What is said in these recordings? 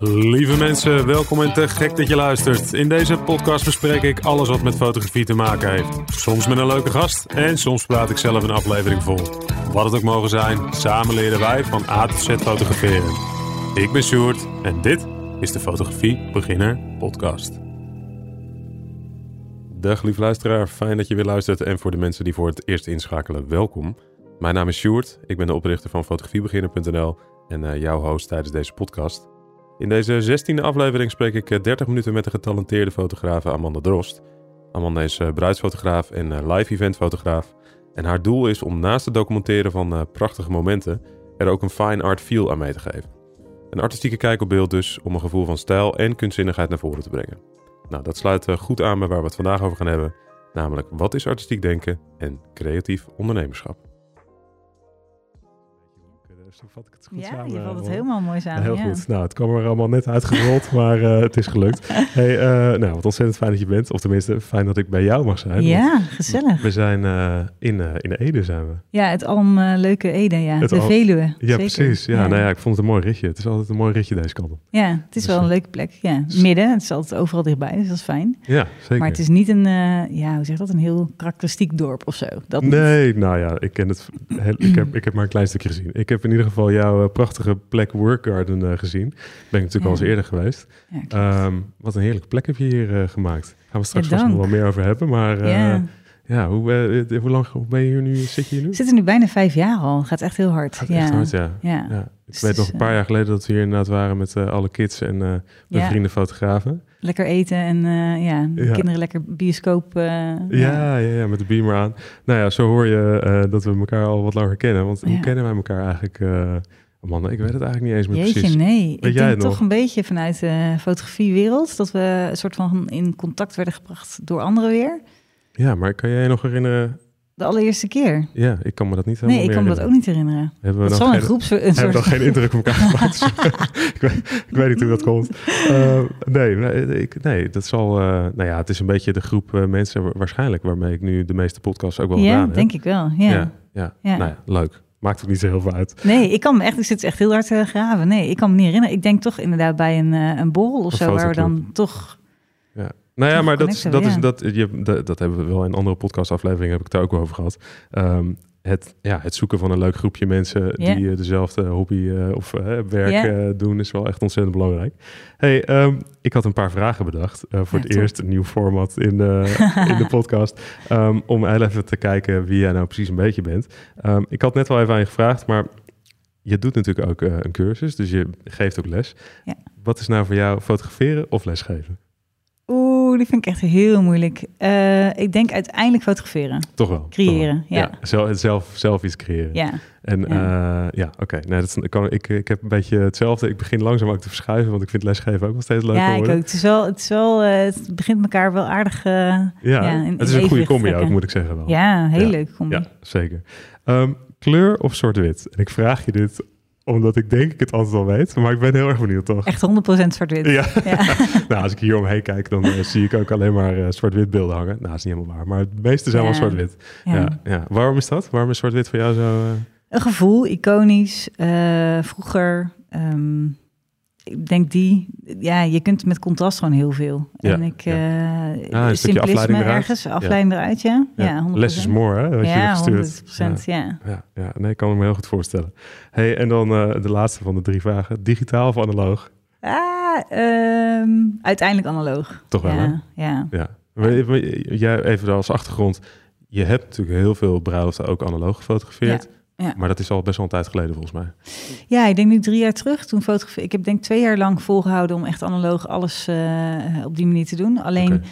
Lieve mensen, welkom en te gek dat je luistert. In deze podcast bespreek ik alles wat met fotografie te maken heeft. Soms met een leuke gast en soms praat ik zelf een aflevering vol. Wat het ook mogen zijn, samen leren wij van A tot Z fotograferen. Ik ben Sjoerd en dit is de Fotografie Beginner Podcast. Dag lieve luisteraar, fijn dat je weer luistert en voor de mensen die voor het eerst inschakelen, welkom. Mijn naam is Sjoerd, ik ben de oprichter van fotografiebeginner.nl en uh, jouw host tijdens deze podcast. In deze zestiende aflevering spreek ik 30 minuten met de getalenteerde fotografe Amanda Drost. Amanda is uh, bruidsfotograaf en uh, live eventfotograaf. En haar doel is om naast het documenteren van prachtige momenten er ook een fine art feel aan mee te geven. Een artistieke kijk op beeld dus om een gevoel van stijl en kunstzinnigheid naar voren te brengen. Nou, dat sluit goed aan bij waar we het vandaag over gaan hebben, namelijk wat is artistiek denken en creatief ondernemerschap. Dus vat ik het goed ja, samen. je valt het helemaal mooi samen. Heel ja. goed. Nou, het kwam er allemaal net uitgerold, maar uh, het is gelukt. Hey, uh, nou, wat ontzettend fijn dat je bent. Of tenminste, fijn dat ik bij jou mag zijn. Ja, gezellig. We zijn uh, in, in Ede zijn we. Ja, het alm leuke Ede, ja. Het de al... Veluwe. Ja, zeker. precies. Ja, ja, nou ja, ik vond het een mooi ritje. Het is altijd een mooi ritje deze kant op. Ja, het is Dus, wel een leuke plek. Ja, midden. Het is altijd overal dichtbij, dus dat is fijn. Ja, zeker. Maar het is niet een, ja, hoe zeg dat, een heel karakteristiek dorp of zo. Dat nee, niet. nou ja, ik ken het. Ik heb, ik heb maar een klein stukje gezien. Ik heb in ieder geval jouw prachtige plek Work Garden uh, gezien. Ben ik natuurlijk al eens eerder geweest. Um, wat een heerlijke plek heb je hier uh, gemaakt. Gaan we straks vast nog wel meer over hebben. Maar ja. ja, hoe, hoe lang ben je hier nu? Zit je hier nu? We zitten nu bijna vijf jaar al. Gaat echt heel hard. Gaat ja. echt hard, ja. ja. Ik dus weet nog een paar jaar geleden dat we hier inderdaad waren met alle kids en mijn vrienden fotografen. Lekker eten en ja, de kinderen lekker bioscoop. ja, ja, ja, met de beamer aan. Nou ja, zo hoor je dat we elkaar al wat langer kennen. Want hoe kennen wij elkaar eigenlijk... Man, ik weet het eigenlijk niet eens meer Jeetje, precies. nee. Weet ik jij denk het nog? toch een beetje vanuit de fotografiewereld... dat we een soort van in contact werden gebracht door anderen weer. Ja, maar kan jij je nog herinneren... De allereerste keer? Ja, ik kan me dat niet helemaal Nee, ik kan me dat ook niet herinneren. Hebben we dat is geen, een groeps... Een hebben soort... we nog geen indruk op elkaar gemaakt? ik, weet, ik weet niet hoe dat komt. Uh, nee, nee, ik, nee, dat zal... Uh, nou ja, het is een beetje de groep uh, mensen waarschijnlijk... waarmee ik nu de meeste podcasts ook wel ja, gedaan heb. denk ik wel. Ja, ja, ja. ja. Nou ja, leuk. Maakt ook niet zo heel veel uit. Nee, ik kan me echt, ik zit echt heel hard te graven. Nee, ik kan me niet herinneren. Ik denk toch inderdaad bij een, een borrel of Een zo, waar we dan toch... Nou ja, maar dat, connecten, dat, is, dat, je, dat, dat hebben we wel in andere podcastafleveringen heb ik het daar ook over gehad. Um, het, ja, het zoeken van een leuk groepje mensen die uh, dezelfde hobby uh, of uh, werk doen, is wel echt ontzettend belangrijk. Hey, um, ik had een paar vragen bedacht voor Ja, het top. eerst, een nieuw format in, in de podcast, um, om even te kijken wie jij nou precies een beetje bent. Um, ik had net wel even aan je gevraagd, maar je doet natuurlijk ook een cursus, dus je geeft ook les. Ja. Wat is nou voor jou fotograferen of lesgeven? Oeh, die vind ik echt heel moeilijk. Eh, ik denk uiteindelijk fotograferen. Toch wel. Creëren, toch wel. ja. Zelf, zelf, zelf iets creëren. Ja, En ja, Ja. ja oké. Nee, dat is- kan, ik, ik heb een beetje hetzelfde. Ik begin langzaam ook te verschuiven, want ik vind lesgeven ook nog steeds leuker ja ik ook. Het, is wel, het, is wel, eh, het begint elkaar wel aardig... eh, Ja, Ja, in- het is een goede combi ook, moet ik zeggen wel. ja, heel Ja. leuk. Combi. Ja, zeker. Ehm, kleur of zwart-wit? En ik vraag je dit omdat ik denk ik het altijd al weet, maar ik ben heel erg benieuwd toch? Echt 100% zwart-wit. Ja. Ja. nou, als ik hier omheen kijk, dan eh, zie ik ook alleen maar eh, zwart-wit beelden hangen. Nou, dat is niet helemaal waar, maar het meeste zijn Ja. wel zwart-wit. Ja. Ja. Waarom is dat? Waarom is zwart-wit voor jou zo... eh, Een gevoel, iconisch. vroeger, ehm, ik denk die, ja, je kunt met contrast gewoon heel veel. Ja, en ik, ja. eh Ah, simplisme afleiding eruit. ergens, afleiding eruit, ja. Ja, 100%. Less is more, hè? Wat je ja, hebt gestuurd. 100%, ja. Ja, ja, nee, ik kan me heel goed voorstellen. Hey, en dan eh, de laatste van de drie vragen. Digitaal of analoog? Ah, ehm, uiteindelijk analoog. Toch wel, ja, ja. Ja. Jij even als achtergrond. Je hebt natuurlijk heel veel bruiloften ook analoog gefotografeerd. Ja. Maar dat is al best wel een tijd geleden volgens mij. Ja, ik denk nu drie jaar terug. Toen fotografeerde ik heb denk twee jaar lang volgehouden om echt analoog alles eh, op die manier te doen. Alleen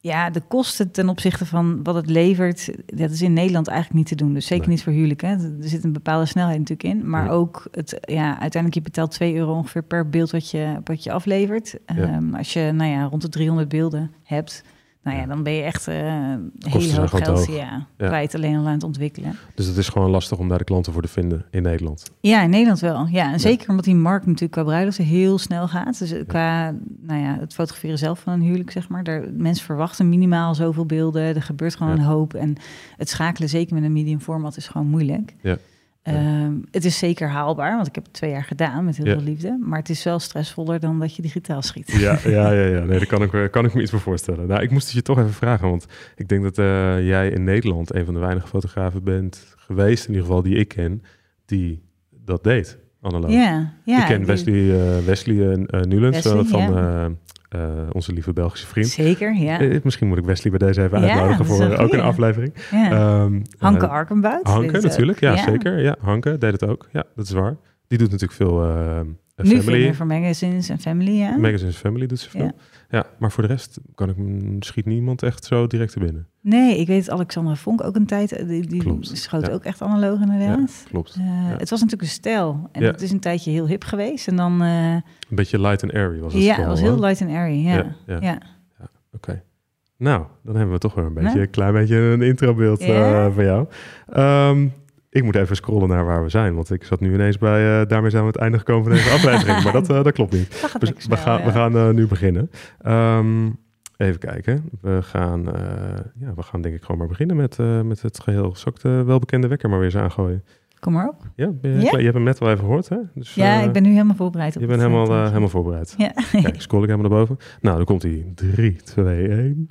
ja, de kosten ten opzichte van wat het levert, dat is in Nederland eigenlijk niet te doen. Dus zeker Nee. niet voor huwelijk. Hè. Er zit een bepaalde snelheid natuurlijk in. Maar Ja. ook het, ja, uiteindelijk je betaalt 2 euro ongeveer per beeld wat je, wat je aflevert. Ja. Ehm, als je nou ja, rond de 300 beelden hebt, nou ja, dan ben je echt eh een kosten hele zijn hoop gewoon te geld ja, Ja. kwijt alleen al aan het ontwikkelen. Dus het is gewoon lastig om daar de klanten voor te vinden in Nederland. Ja, in Nederland wel. Ja, en zeker omdat die markt natuurlijk qua bruiloften heel snel gaat. Dus eh, qua nou ja, het fotograferen zelf van een huwelijk, zeg maar. Daar, mensen verwachten minimaal zoveel beelden. Er gebeurt gewoon een hoop. En het schakelen, zeker met een medium format, is gewoon moeilijk. Ja. Ehm, het is zeker haalbaar, want ik heb het twee jaar gedaan met heel Ja. veel liefde. Maar het is wel stressvoller dan dat je digitaal schiet. Ja, ja, ja, ja. Nee, daar kan ik, kan ik me iets voor voorstellen. Nou, ik moest het je toch even vragen, want ik denk dat eh, jij in Nederland een van de weinige fotografen bent geweest, in ieder geval die ik ken, die dat deed, analoog. Ja, ja. ik ken die- Wesley, eh, Wesley eh, eh, Nulens Wesley, van eh, onze lieve Belgische vriend. Zeker, ja. Eh, misschien moet ik Wesley bij deze even Ja, uitnodigen voor een eh, ook een aflevering. ja. Ehm, Hanke Arkenbout. Hanke natuurlijk, ja, zeker. Ja, Hanke deed het ook. Ja, dat is waar. Die doet natuurlijk veel Nu veel family. meer voor magazines en family, ja. Magazines Family doet ze veel. Ja. Ja. maar voor de rest kan ik, m- schiet niemand echt zo direct te binnen. Nee, ik weet Alexandra Vonk ook een tijd. eh, Die, die Klopt, schoot ja. ook echt analoog inderdaad. Klopt. Eh, Ja. Het was natuurlijk een stijl. En Ja. het is een tijdje heel hip geweest. En dan... eh, Een beetje light and airy was het ja, het was heel light and airy. Ja, Ja, ja. ja. Oké. Nou, dan hebben we toch weer een beetje, Nou. een klein beetje een introbeeld Ja. van jou. Ehm, ik moet even scrollen naar waar we zijn, want ik zat nu ineens bij, eh, daarmee zijn we het einde gekomen van deze aflevering, maar dat, eh, dat klopt niet. Dat Dus we snel, gaan, ja. we gaan eh, nu beginnen. Ehm, even kijken. We gaan, ja, we gaan denk ik gewoon maar beginnen met, met het geheel. Zal ik de welbekende wekker maar weer eens aangooien? Kom maar op. Ja, je, Ja. klaar? je hebt hem net al even gehoord, hè? Dus, Ja, ik ben nu helemaal voorbereid. Op Je bent helemaal, helemaal voorbereid. Ja. Kijk, scroll ik helemaal naar boven. Nou, dan komt hij. 3, 2, 1.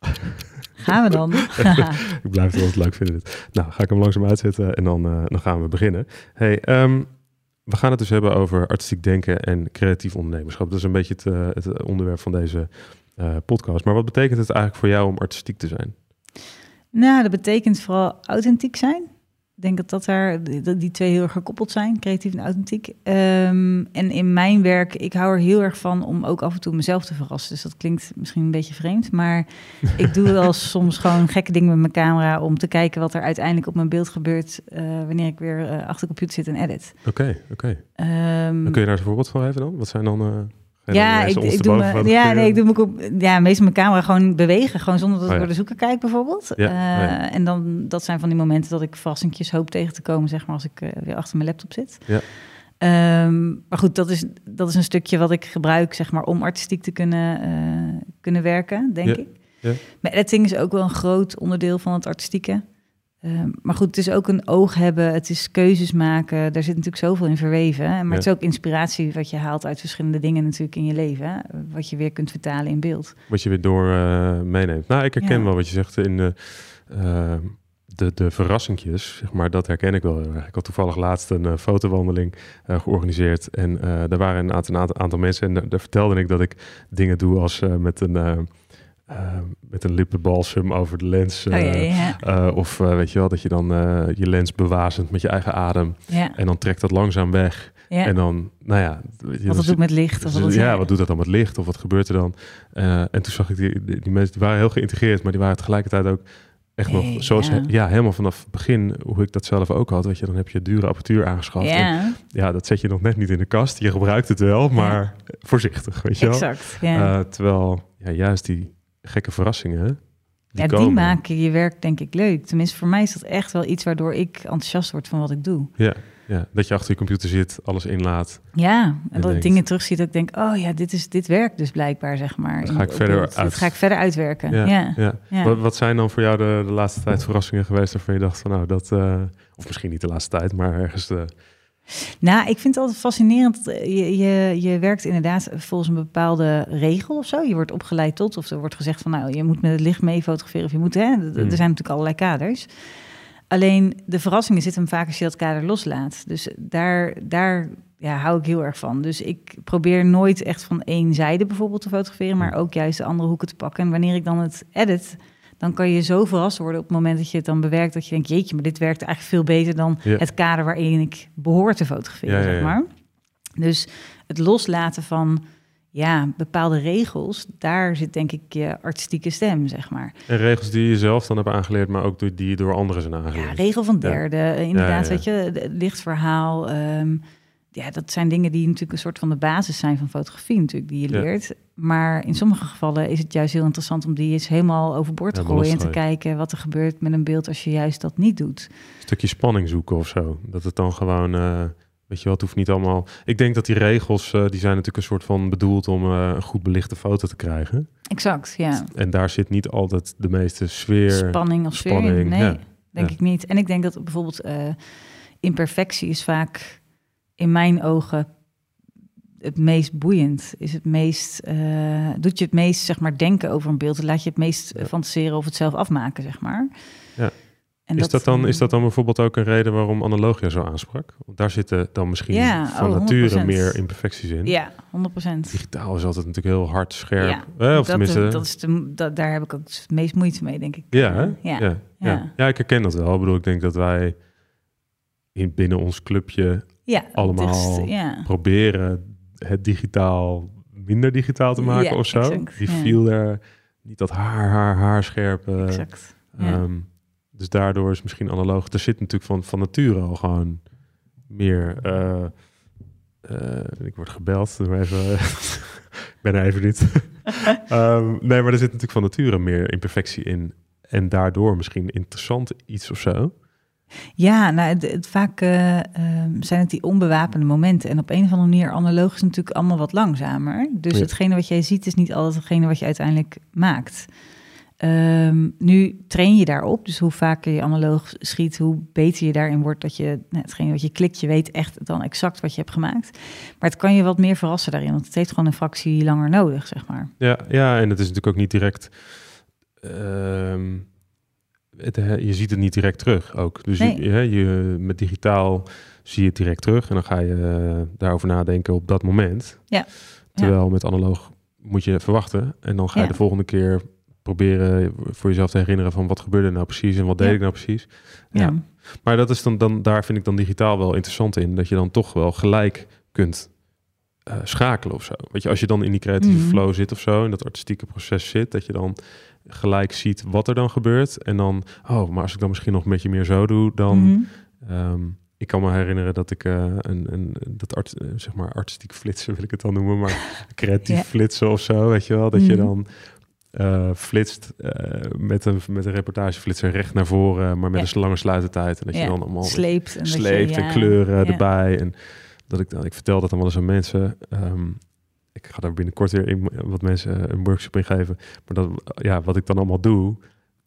Gaan we dan? Ik blijf het altijd leuk vinden. Dit. Nou, ga ik hem langzaam uitzetten en dan, eh, dan gaan we beginnen. Hey, ehm, we gaan het dus hebben over artistiek denken en creatief ondernemerschap. Dat is een beetje het, eh, het onderwerp van deze eh, podcast. Maar wat betekent het eigenlijk voor jou om artistiek te zijn? nou, dat betekent vooral authentiek zijn. Ik denk dat, dat, daar, dat die twee heel erg gekoppeld zijn, creatief en authentiek. Ehm, en in mijn werk, ik hou er heel erg van om ook af en toe mezelf te verrassen. Dus dat klinkt misschien een beetje vreemd, maar ik doe wel soms gewoon gekke dingen met mijn camera om te kijken wat er uiteindelijk op mijn beeld gebeurt eh, wanneer ik weer eh, achter de computer zit en edit. Oké, oké. Ehm, Dan kun je daar eens een voorbeeld van geven dan? Wat zijn dan... eh, ja, ik, ik doe me, ja, nee, ik doe me op, ja, meestal mijn camera gewoon bewegen, gewoon zonder dat Oh ik door de zoeker kijk bijvoorbeeld. Ja, Eh, oh ja. En dan dat zijn van die momenten dat ik verrassingjes hoop tegen te komen, zeg maar, als ik eh, weer achter mijn laptop zit. Ja. Ehm, maar goed, dat is, dat is een stukje wat ik gebruik, zeg maar, om artistiek te kunnen, eh, kunnen werken, denk ik. ja. Maar editing is ook wel een groot onderdeel van het artistieke. Ehm, maar goed, het is ook een oog hebben, het is keuzes maken. Daar zit natuurlijk zoveel in verweven. hè. Maar Ja. het is ook inspiratie wat je haalt uit verschillende dingen natuurlijk in je leven. hè, Wat je weer kunt vertalen in beeld. Wat je weer door eh, meeneemt. Nou, ik herken Ja. wel wat je zegt in de, eh, de, de verrassingjes, zeg maar, dat herken ik wel. Ik had toevallig laatst een eh, fotowandeling eh, georganiseerd en daar waren een aantal, aantal, mensen en daar- vertelde ik dat ik dingen doe als met een... eh, eh, met een lippenbalsem over de lens. oh, ja, eh, ja, eh, of eh, weet je wel, dat je dan je lens bewazemt met je eigen adem. ja, En dan trekt dat langzaam weg. ja. En dan, nou ja... je, wat doet met licht. Of dus, wat ja, wat doet dat dan met licht? Of wat gebeurt er dan? En toen zag ik die, die, die mensen, die waren heel geïntegreerd, maar die waren tegelijkertijd ook echt nog, Hey, zoals, ja. ja. helemaal vanaf het begin, hoe ik dat zelf ook had. Weet je, dan heb je dure apparatuur aangeschaft. En Ja, ja, dat zet je nog net niet in de kast. Je gebruikt het wel, maar voorzichtig, weet je wel. exact. Ja. Eh, terwijl, ja, juist die gekke verrassingen, die ja, die maken je werk denk ik leuk. Tenminste, voor mij is dat echt wel iets waardoor ik enthousiast word van wat ik doe. Ja, ja, dat je achter je computer zit, alles inlaat. Ja, en dat ik denkt- dingen terugzie dat ik denk, oh ja, dit, is, dit werkt dus blijkbaar, zeg maar. Dat ga ik verder uit- Dit ga ik verder uitwerken. Ja, Ja, ja. ja. Wat, wat zijn dan voor jou de, de laatste tijd verrassingen geweest waarvan je dacht van nou dat, eh, of misschien niet de laatste tijd, maar ergens eh, Nou, ik vind het altijd fascinerend. eh, Je, je, je werkt inderdaad volgens een bepaalde regel of zo. Je wordt opgeleid tot, of er wordt gezegd van nou, je moet met het licht mee fotograferen. Of je moet, hè, er Mm. zijn natuurlijk allerlei kaders. Alleen de verrassingen zitten hem vaak als je dat kader loslaat. Dus daar, daar ja, hou ik heel erg van. Dus ik probeer nooit echt van één zijde bijvoorbeeld te fotograferen, maar ook juist de andere hoeken te pakken. En wanneer ik dan het edit, dan kan je zo verrast worden op het moment dat je het dan bewerkt, dat je denkt, jeetje, maar dit werkt eigenlijk veel beter dan Ja. het kader waarin ik behoor te fotograferen, Ja, ja, ja. zeg maar. Dus het loslaten van ja, bepaalde regels, daar zit denk ik je artistieke stem, zeg maar. en regels die je zelf dan hebt aangeleerd, maar ook die je door anderen zijn Ja, aangeleerd. regel van derde, inderdaad, Ja, ja, weet je, het lichtverhaal. ehm, ja, dat zijn dingen die natuurlijk een soort van de basis zijn van fotografie natuurlijk, die je Ja. leert. Maar in sommige gevallen is het juist heel interessant om die eens helemaal overboord te gooien en te kijken wat er gebeurt met een beeld als je juist dat niet doet. Een stukje spanning zoeken of zo. Dat het dan gewoon, eh, weet je wel, het hoeft niet allemaal. Ik denk dat die regels, eh, die zijn natuurlijk een soort van bedoeld om eh, een goed belichte foto te krijgen. Exact, ja. En daar zit niet altijd de meeste sfeer. Spanning of sfeer in. spanning, Nee, ja. denk Ja. ik niet. En ik denk dat bijvoorbeeld... imperfectie is vaak in mijn ogen het meest boeiend. Is het meest, eh, doet je het meest, zeg maar, denken over een beeld. Laat je het meest Ja. fantaseren of het zelf afmaken, zeg maar. Ja. En is, dat dan, eh, is dat dan bijvoorbeeld ook een reden waarom analogia zo aansprak? Want daar zitten dan misschien Ja, van oh, nature 100%. meer imperfecties in. Ja, 100 procent. Digitaal is altijd natuurlijk heel hard, scherp. Ja, Eh, of dat, tenminste, dat is de, dat, daar heb ik ook het meest moeite mee, denk ik. ja, hè? Ja. ja. Ja, Ja. ja. ik herken dat wel. Ik bedoel, ik denk dat wij in, binnen ons clubje Ja, Allemaal ja. proberen het digitaal minder digitaal te maken Ja, of zo. exact, Die viel er niet dat haar, haar, haar scherp. eh, exact. Ehm, dus daardoor is misschien analoog. Er zit natuurlijk van, van nature al gewoon meer. eh, eh, ik word gebeld. Maar even. ik ben er even niet. Ehm, nee, maar er zit natuurlijk van nature meer imperfectie in. En daardoor misschien interessant iets of zo. Ja, nou, het, het- vaak eh, ehm, zijn het die onbewapende momenten. En op een of andere manier, analoog is natuurlijk allemaal wat langzamer. Dus Ja. hetgene wat jij ziet is niet altijd hetgene wat je uiteindelijk maakt. Ehm, nu train je daarop, dus hoe vaker je analoog schiet, hoe beter je daarin wordt dat je nou, hetgene wat je klikt, je weet echt dan exact wat je hebt gemaakt. Maar het kan je wat meer verrassen daarin, want het heeft gewoon een fractie langer nodig, zeg maar. Ja, ja, en het is natuurlijk ook niet direct. ehm, het, je ziet het niet direct terug ook. Dus Nee. je, met digitaal zie je het direct terug en dan ga je eh, daarover nadenken op dat moment. Ja. Terwijl met analoog moet je verwachten en dan ga je Ja. de volgende keer proberen voor jezelf te herinneren van wat gebeurde nou precies en wat deed Ja. ik nou precies. Ja, Ja. Maar dat is dan, dan, daar vind ik dan digitaal wel interessant in, dat je dan toch wel gelijk kunt eh, schakelen of zo. Weet je, als je dan in die creatieve Mhm. flow zit of zo, in dat artistieke proces zit, dat je dan gelijk ziet wat er dan gebeurt. En dan, oh, maar als ik dan misschien nog een beetje meer zo doe, dan. Ehm, ik kan me herinneren dat ik eh, een, een, dat art, eh, zeg maar artistiek flitsen wil ik het dan noemen, maar creatief flitsen of zo, weet je wel, dat je Mhm. dan eh, flitst met, een, met een reportageflitser recht naar voren, maar met een lange sluitertijd. En dat je dan allemaal sleept. En je- sleept en ja, kleuren ja. erbij. En dat ik dan, ik vertel dat dan wel eens aan mensen. Ehm, ik ga daar binnenkort weer in, wat mensen een workshop in geven. Maar dat, ja, wat ik dan allemaal doe.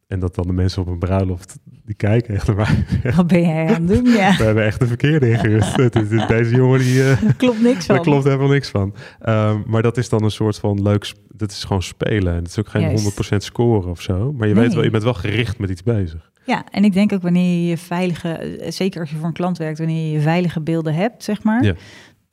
En dat dan de mensen op een bruiloft, die kijken echt naar mij. Wat ben jij aan het doen? Ja, We hebben echt de verkeerde ingerust. Deze jongen, die, eh, daar klopt niks van. daar klopt helemaal niks van. Ehm, maar dat is dan een soort van leuk, dat is gewoon spelen. En het is ook geen Juist. 100% scoren of zo. Maar je Nee. weet wel, je bent wel gericht met iets bezig. Ja, en ik denk ook wanneer je veilige, eh, zeker als je voor een klant werkt, wanneer je je veilige beelden hebt, zeg maar, Ja.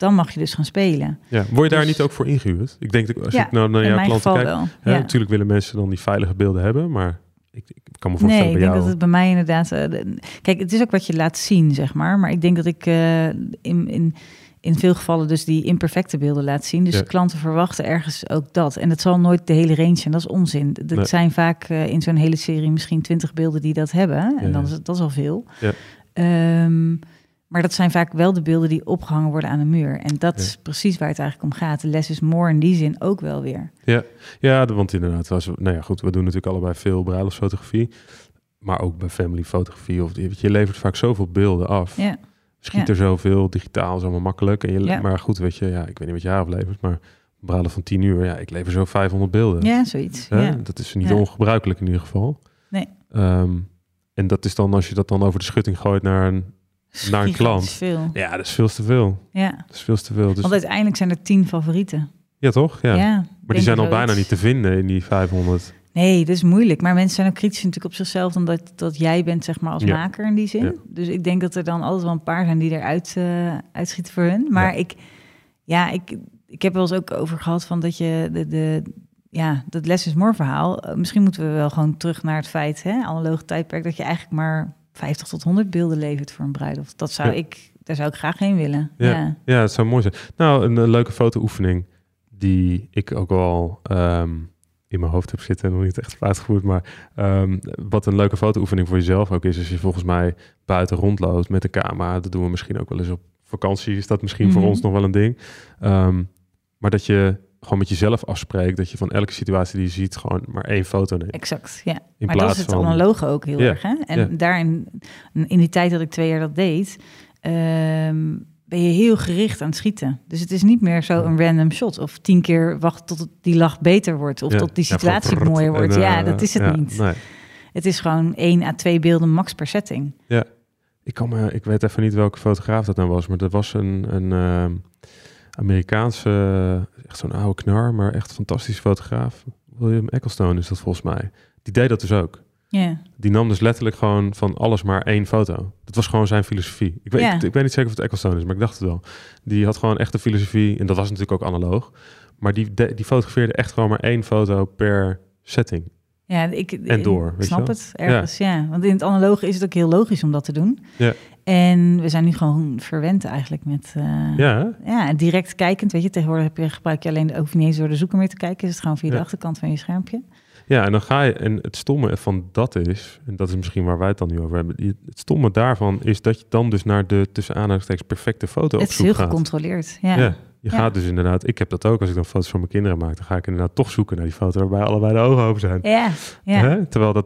Dan mag je dus gaan spelen. Ja, word je daar Dus- niet ook voor ingehuurd? Ik denk dat als Ja, ik nou naar jouw klanten geval kijk, wel. Ja, Ja. natuurlijk willen mensen dan die veilige beelden hebben, maar ik, ik kan me voorstellen Nee, ik bij denk jou. dat het bij mij inderdaad. eh, de- kijk, het is ook wat je laat zien, zeg maar. Maar ik denk dat ik eh, in, in, in veel gevallen dus die imperfecte beelden laat zien. Dus Ja. klanten verwachten ergens ook dat. En het zal nooit de hele range zijn, dat is onzin. Dat Nee. zijn vaak eh, in zo'n hele serie misschien twintig beelden die dat hebben. En Ja, dan is het, dat is al veel. Ja. Ehm, maar dat zijn vaak wel de beelden die opgehangen worden aan de muur. En dat Ja. is precies waar het eigenlijk om gaat. De less is more in die zin ook wel weer. Ja, de- want inderdaad, als we, nou ja, goed, we doen natuurlijk allebei veel bruiloftsfotografie, maar ook bij family fotografie. Of, je, je levert vaak zoveel beelden af. Ja, Schiet Ja. er zoveel, digitaal is allemaal makkelijk. En je, Ja. Maar goed, weet je, ja, ik weet niet wat jij aflevert, maar bruiloft van 10 uur, ja, ik lever zo 500 beelden. ja zoiets. Ja. Dat is niet Ja. ongebruikelijk in ieder geval. Nee. Ehm, en dat is dan als je dat dan over de schutting gooit naar een... Naar een klant. Veel. Ja, dat is veel te veel. Ja. Dat is veel te veel. Dus, Want uiteindelijk zijn er tien favorieten. ja, toch? Ja. Ja. maar die zijn al bijna niet te vinden in die 500. Nee, dat is moeilijk. Maar mensen zijn ook kritisch natuurlijk op zichzelf... omdat dat jij bent, zeg maar, als Ja. maker in die zin. Ja. Dus ik denk dat er dan altijd wel een paar zijn die eruit eh uitschieten voor hun. Maar Ja. ik, ja, ik, ik heb wel eens ook over gehad van dat je de... de ja, dat less is more verhaal. eh, misschien moeten we wel gewoon terug naar het feit, hè, analoge tijdperk, dat je eigenlijk maar 50 tot 100 beelden levert voor een bruiloft. Dat zou Ja. ik, daar zou ik graag heen willen. Ja. Ja. Ja, het zou mooi zijn. Nou, een, leuke fotooefening die ik ook al ehm, in mijn hoofd heb zitten. Nog niet echt uitgevoerd, maar ehm, wat een leuke fotooefening voor jezelf ook is. Als je volgens mij buiten rondloopt met de camera. Dat doen we misschien ook wel eens op vakantie. Is dat misschien voor Mhm. ons nog wel een ding. Ehm, maar dat je gewoon met jezelf afspreekt. Dat je van elke situatie die je ziet gewoon maar één foto neemt. Exact, ja. In maar dat is het van... analoge ook heel Ja, erg. Hè? En ja. daarin, in die tijd dat ik twee jaar dat deed, ehm, ben je heel gericht aan het schieten. Dus het is niet meer zo een random shot. Of tien keer wachten tot die lach beter wordt. Of Ja, tot die ja, situatie mooier wordt. en, ja, eh, dat is het ja, niet. Nee. Het is gewoon één à twee beelden max per setting. ik, kan me, ik weet even niet welke fotograaf dat nou was, maar dat was een, een ehm, Amerikaanse, echt zo'n oude knar, maar echt fantastische fotograaf. William Ecclestone is dat volgens mij. Die deed dat dus ook. Ja. Die nam dus letterlijk gewoon van alles maar één foto. Dat was gewoon zijn filosofie. Ik weet, ik, ik weet niet zeker of het Ecclestone is, maar ik dacht het wel. Die had gewoon echt de filosofie, en dat was natuurlijk ook analoog. Maar die, de- die fotografeerde echt gewoon maar één foto per setting. Ja, ik, En door, ik snap het ergens, ja. Want in het analoge is het ook heel logisch om dat te doen. Ja. En we zijn nu gewoon verwend eigenlijk met... eh, Ja, direct kijkend. Weet je, tegenwoordig heb je, gebruik je alleen de, hoef niet eens door de zoeker meer te kijken. Is het gewoon via de achterkant van je schermpje. Ja, en dan ga je, en het stomme van dat is, en dat is misschien waar wij het dan nu over hebben, het stomme daarvan is dat je dan dus naar de tussen aanhalingstekens perfecte foto op het is zoek heel gaat. gecontroleerd. Ja. Je Ja. gaat dus inderdaad, ik heb dat ook als ik dan foto's van mijn kinderen maak, dan ga ik inderdaad toch zoeken naar die foto waarbij allebei de ogen open zijn. Ja, ja. Hè? Terwijl dat,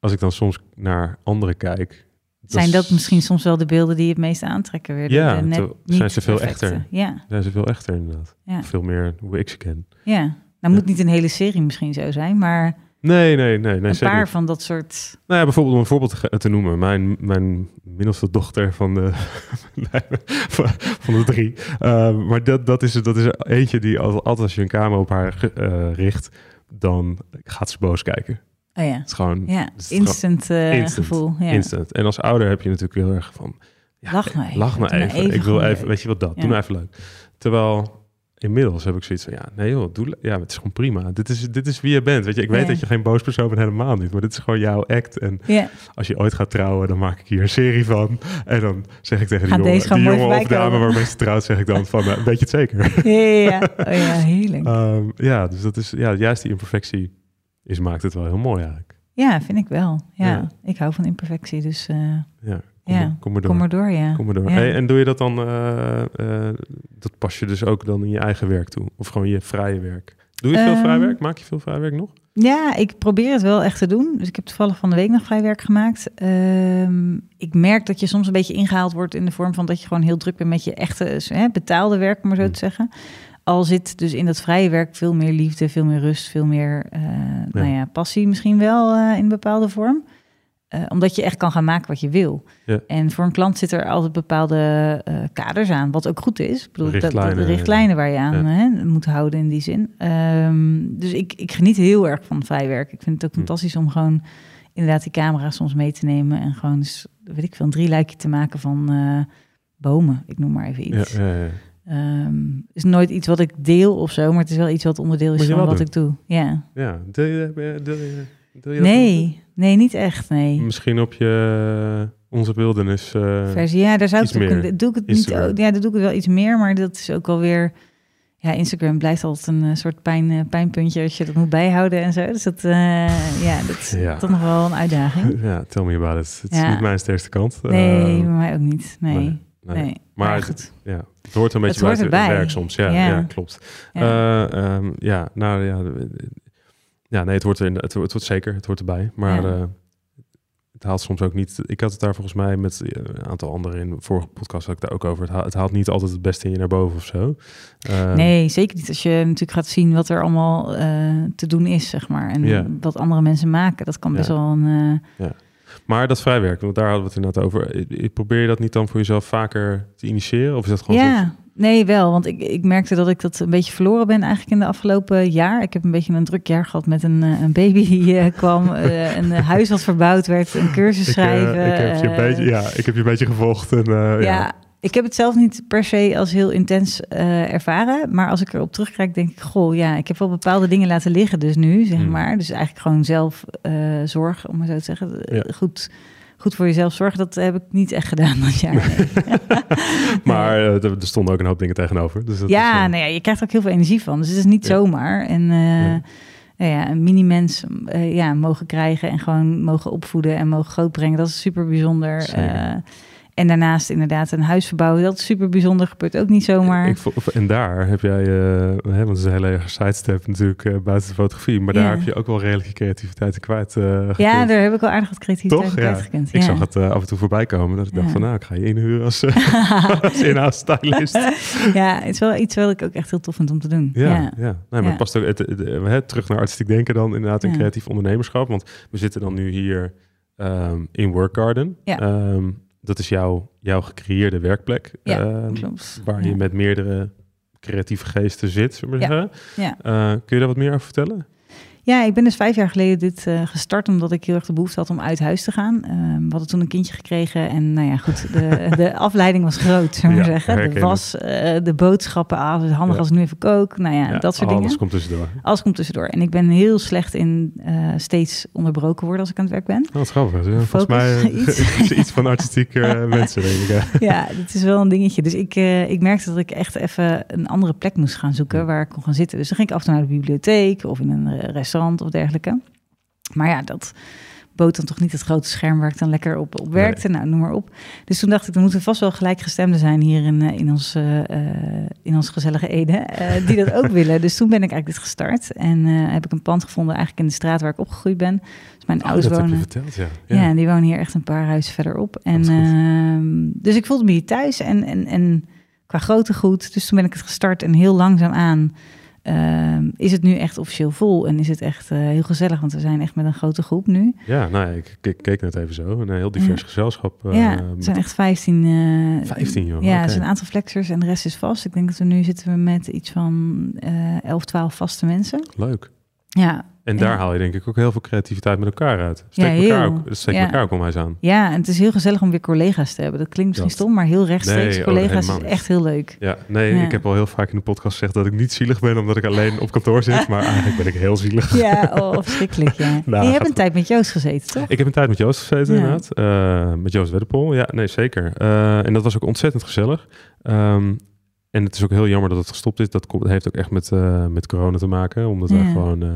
als ik dan soms naar anderen kijk, Zijn dat misschien soms wel de beelden die het meest aantrekken? Weer, Ja, net zijn ze veel perfecte. echter. Ja, zijn ze veel echter inderdaad. ja, Veel meer hoe ik ze ken. ja. Nou moet niet een hele serie misschien zo zijn, maar Nee, nee, nee, nee een paar van dat soort... Nou ja, bijvoorbeeld om een voorbeeld te, noemen. Mijn, mijn middelste dochter van de, van de drie. Uh, maar dat, dat, is, dat is eentje die al- altijd als je een camera op haar eh, richt, dan gaat ze boos kijken. Oh ja, Het is gewoon ja. is instant, eh, instant. gevoel. Ja. instant. En als ouder heb je natuurlijk heel erg van... Ja, Lach nou even. Lach nou even. even Ik wil even, weet je wat dat? Doe nou even leuk. Terwijl inmiddels heb ik zoiets van, ja, nee joh, doe, ja, het is gewoon prima. Dit is, dit is wie je bent. Weet je, ik weet Ja. dat je geen boos persoon bent, helemaal niet. Maar dit is gewoon jouw act. En Ja, als je ooit gaat trouwen, dan maak ik hier een serie van. En dan zeg ik tegen die jongen, die jongen of dame waarmee ze trouwt, zeg ik dan van, eh, weet je het zeker? ja, ja, ja. Oh ja, heerlijk. Ehm, ja, dus dat is, ja, juist die imperfectie is, maakt het wel heel mooi eigenlijk. Ja, vind ik wel. Ja, Ja. ik hou van imperfectie, dus eh, Ja, kom, Ja, kom maar door. kom maar door, ja. Kom maar door. Ja. Hey, en doe je dat dan, eh, eh, dat pas je dus ook dan in je eigen werk toe? Of gewoon je vrije werk? Doe je veel Ehm, vrij werk? Maak je veel vrij werk nog? Ja, ik probeer het wel echt te doen. Dus ik heb toevallig van de week nog vrijwerk gemaakt. Ehm, ik merk dat je soms een beetje ingehaald wordt in de vorm van dat je gewoon heel druk bent met je echte hè, betaalde werk, om maar zo Hmm. te zeggen. Al zit dus in dat vrije werk veel meer liefde, veel meer rust, veel meer eh, Nou ja, passie misschien wel eh, in een bepaalde vorm. Eh, omdat je echt kan gaan maken wat je wil. Ja. En voor een klant zit er altijd bepaalde eh, kaders aan, wat ook goed is. Ik bedoel, Richtlijnen. de richtlijnen waar je aan Ja. hè, moet houden in die zin. Ehm, dus ik, ik geniet heel erg van vrijwerk. Ik vind het ook Hm. fantastisch om gewoon inderdaad die camera soms mee te nemen en gewoon eens, weet ik veel, een drieluikje te maken van eh, bomen. Ik noem maar even iets. ja. Ehm, het is nooit iets wat ik deel of zo, maar het is wel iets wat onderdeel is van wat ik doe. Ja. ja. Deel je, deel je, je dat? Nee, nee, niet echt, nee. Misschien op je onze wildernis. eh, versie. Ja, daar zou ik meer. doe ik het niet. Instagram. Ja, daar doe ik het wel iets meer, maar dat is ook alweer. Ja, Instagram blijft altijd een eh, soort pijn, eh, pijnpuntje als je dat moet bijhouden en zo. Dus dat, eh, ja, dat is Ja. toch nog wel een uitdaging. ja, tell me about it. Het is Ja. niet mijn sterkste kant. Nee, Eh, bij mij ook niet. Nee, nee. nee. Maar, Maar het, goed. ja, het hoort een beetje Het hoort bij het erbij. werk soms. Ja, ja. Ja. klopt. Ja. Ja. ehm, ja, nou ja. Ja, nee, het hoort, er, in- het, hoort zeker. Het hoort erbij. Maar Ja. eh, het haalt soms ook niet... Ik had het daar volgens mij met eh, een aantal anderen in de vorige podcast had ik daar ook over. Het haalt, het haalt niet altijd het beste in je naar boven of zo. Ehm, nee, zeker niet als je natuurlijk gaat zien wat er allemaal eh, te doen is, zeg maar. En Ja. wat andere mensen maken. Dat kan best Ja. wel een... eh, Maar dat vrijwerken, want daar hadden we het inderdaad over. Probeer je dat niet dan voor jezelf vaker te initiëren? Of is dat gewoon zo- Ja, nee, wel. Want ik, ik merkte dat ik dat een beetje verloren ben eigenlijk in de afgelopen jaar. Ik heb een beetje een druk jaar gehad met een, eh, een baby die eh, kwam. eh, een huis wat verbouwd werd, een cursus Ik, schrijven. ik, heb je een beetje, ja, ik heb je een beetje gevolgd. En, ja. ja. ik heb het zelf niet per se als heel intens ervaren. Maar als ik erop terugkijk, denk ik, goh, ja, ik heb wel bepaalde dingen laten liggen dus nu, zeg Hmm. maar. Dus eigenlijk gewoon zelf zorg, om maar zo te zeggen. Ja. Goed, goed voor jezelf zorgen, dat heb ik niet echt gedaan dat jaar. nee. Maar eh, er, stonden ook een hoop dingen tegenover. Dus dat ja, is, eh, nou ja, je krijgt er ook heel veel energie van. Dus het is niet Ja. zomaar. En eh, Nee. nou ja, een mini-mens ja, mogen krijgen en gewoon mogen opvoeden en mogen grootbrengen. Dat is super bijzonder. En daarnaast inderdaad een huis verbouwen. Dat is super bijzonder. Gebeurt ook niet zomaar. Ik, en daar heb jij, eh, hè, want het is een hele erg sidestep natuurlijk eh, buiten de fotografie, maar daar heb je ook wel redelijk je creativiteit in kwijt. eh, ja, daar heb ik wel aardig wat creativiteit Toch? in Ja. Ik ja. zag het af en toe voorbij komen. Dat ik dacht Ja. van nou, ik ga je inhuren als, uh, als inhoudsstylist. ja, het is wel iets wat ik ook echt heel tof vind om te doen. Ja, ja. Nee, maar het past ook het, het- het- hè, terug naar artistiek denken dan inderdaad Ja. creatief ondernemerschap. Want we zitten dan nu hier ehm, in Work Garden. Ja. Ehm, dat is jouw, jouw gecreëerde werkplek. Ja, ehm, klopt. Waar Ja. je met meerdere creatieve geesten zit, zullen we Ja. zeggen. Ja. Eh, kun je daar wat meer over vertellen? Ja, ik ben dus vijf jaar geleden dit eh, gestart omdat ik heel erg de behoefte had om uit huis te gaan. Ehm, we hadden toen een kindje gekregen en nou ja, goed, de, de afleiding was groot, zullen we Ja, zeggen. De was, eh, de boodschappen, ah, het is handig Ja. als ik nu even kook, nou ja, dat soort alles dingen. komt tussendoor. Alles komt tussendoor. En ik ben heel slecht in eh, steeds onderbroken worden als ik aan het werk ben. Oh, wat grappig. Volgens mij iets. is iets van artistieke mensen, denk ik. ja. ja, dat is wel een dingetje. Dus ik, ik merkte dat ik echt even een andere plek moest gaan zoeken waar ik kon gaan zitten. Dus dan ging ik af en toe naar de bibliotheek of in een eh, of dergelijke. Maar ja, dat bood dan toch niet het grote scherm waar ik dan lekker op, op werkte. Nou, noem maar op. Dus toen dacht ik, er moeten vast wel gelijkgestemden zijn hier in, eh, in, ons, eh, eh, in ons gezellige Ede, die dat ook willen. Dus toen ben ik eigenlijk dit gestart en heb ik een pand gevonden eigenlijk in de straat waar ik opgegroeid ben. Dus mijn Oh, ouders dat heb je wonen... verteld, ja. Ja. en die wonen hier echt een paar huizen verderop. En, ehm, dus ik voelde me hier thuis en, en, en qua grootte goed. Dus toen ben ik het gestart en heel langzaam aan ehm, is het nu echt officieel vol. En is het echt eh, heel gezellig, want we zijn echt met een grote groep nu. Ja, nou, ja, ik, ik keek net even zo. Een heel divers Ja. gezelschap. eh, ja, het zijn echt 15. eh 15, joh. Ja, er zijn een aantal flexers en de rest is vast. Ik denk dat we nu zitten we met iets van eh 11, 12 vaste mensen. Leuk. Ja, En daar Ja. haal je denk ik ook heel veel creativiteit met elkaar uit. Steek Ja, elkaar ook, steek Ja. elkaar ook onwijs aan. ja, en het is heel gezellig om weer collega's te hebben. Dat klinkt misschien stom, maar heel rechtstreeks Nee, oh, collega's is echt heel leuk. Ja, nee, ik heb al heel vaak in de podcast gezegd dat ik niet zielig ben omdat ik alleen op kantoor zit. Maar eigenlijk ben ik heel zielig. Ja, oh, verschrikkelijk, ja. Nou, je gaat hebt een tijd met Joost gezeten, toch? Ik heb een tijd met Joost gezeten, inderdaad. Eh, met Joost Wedderpol. Ja, nee, zeker. Eh, en dat was ook ontzettend gezellig. Ehm, en het is ook heel jammer dat het gestopt is. Dat komt- heeft ook echt met, eh, met corona te maken. Omdat Ja. er gewoon, eh,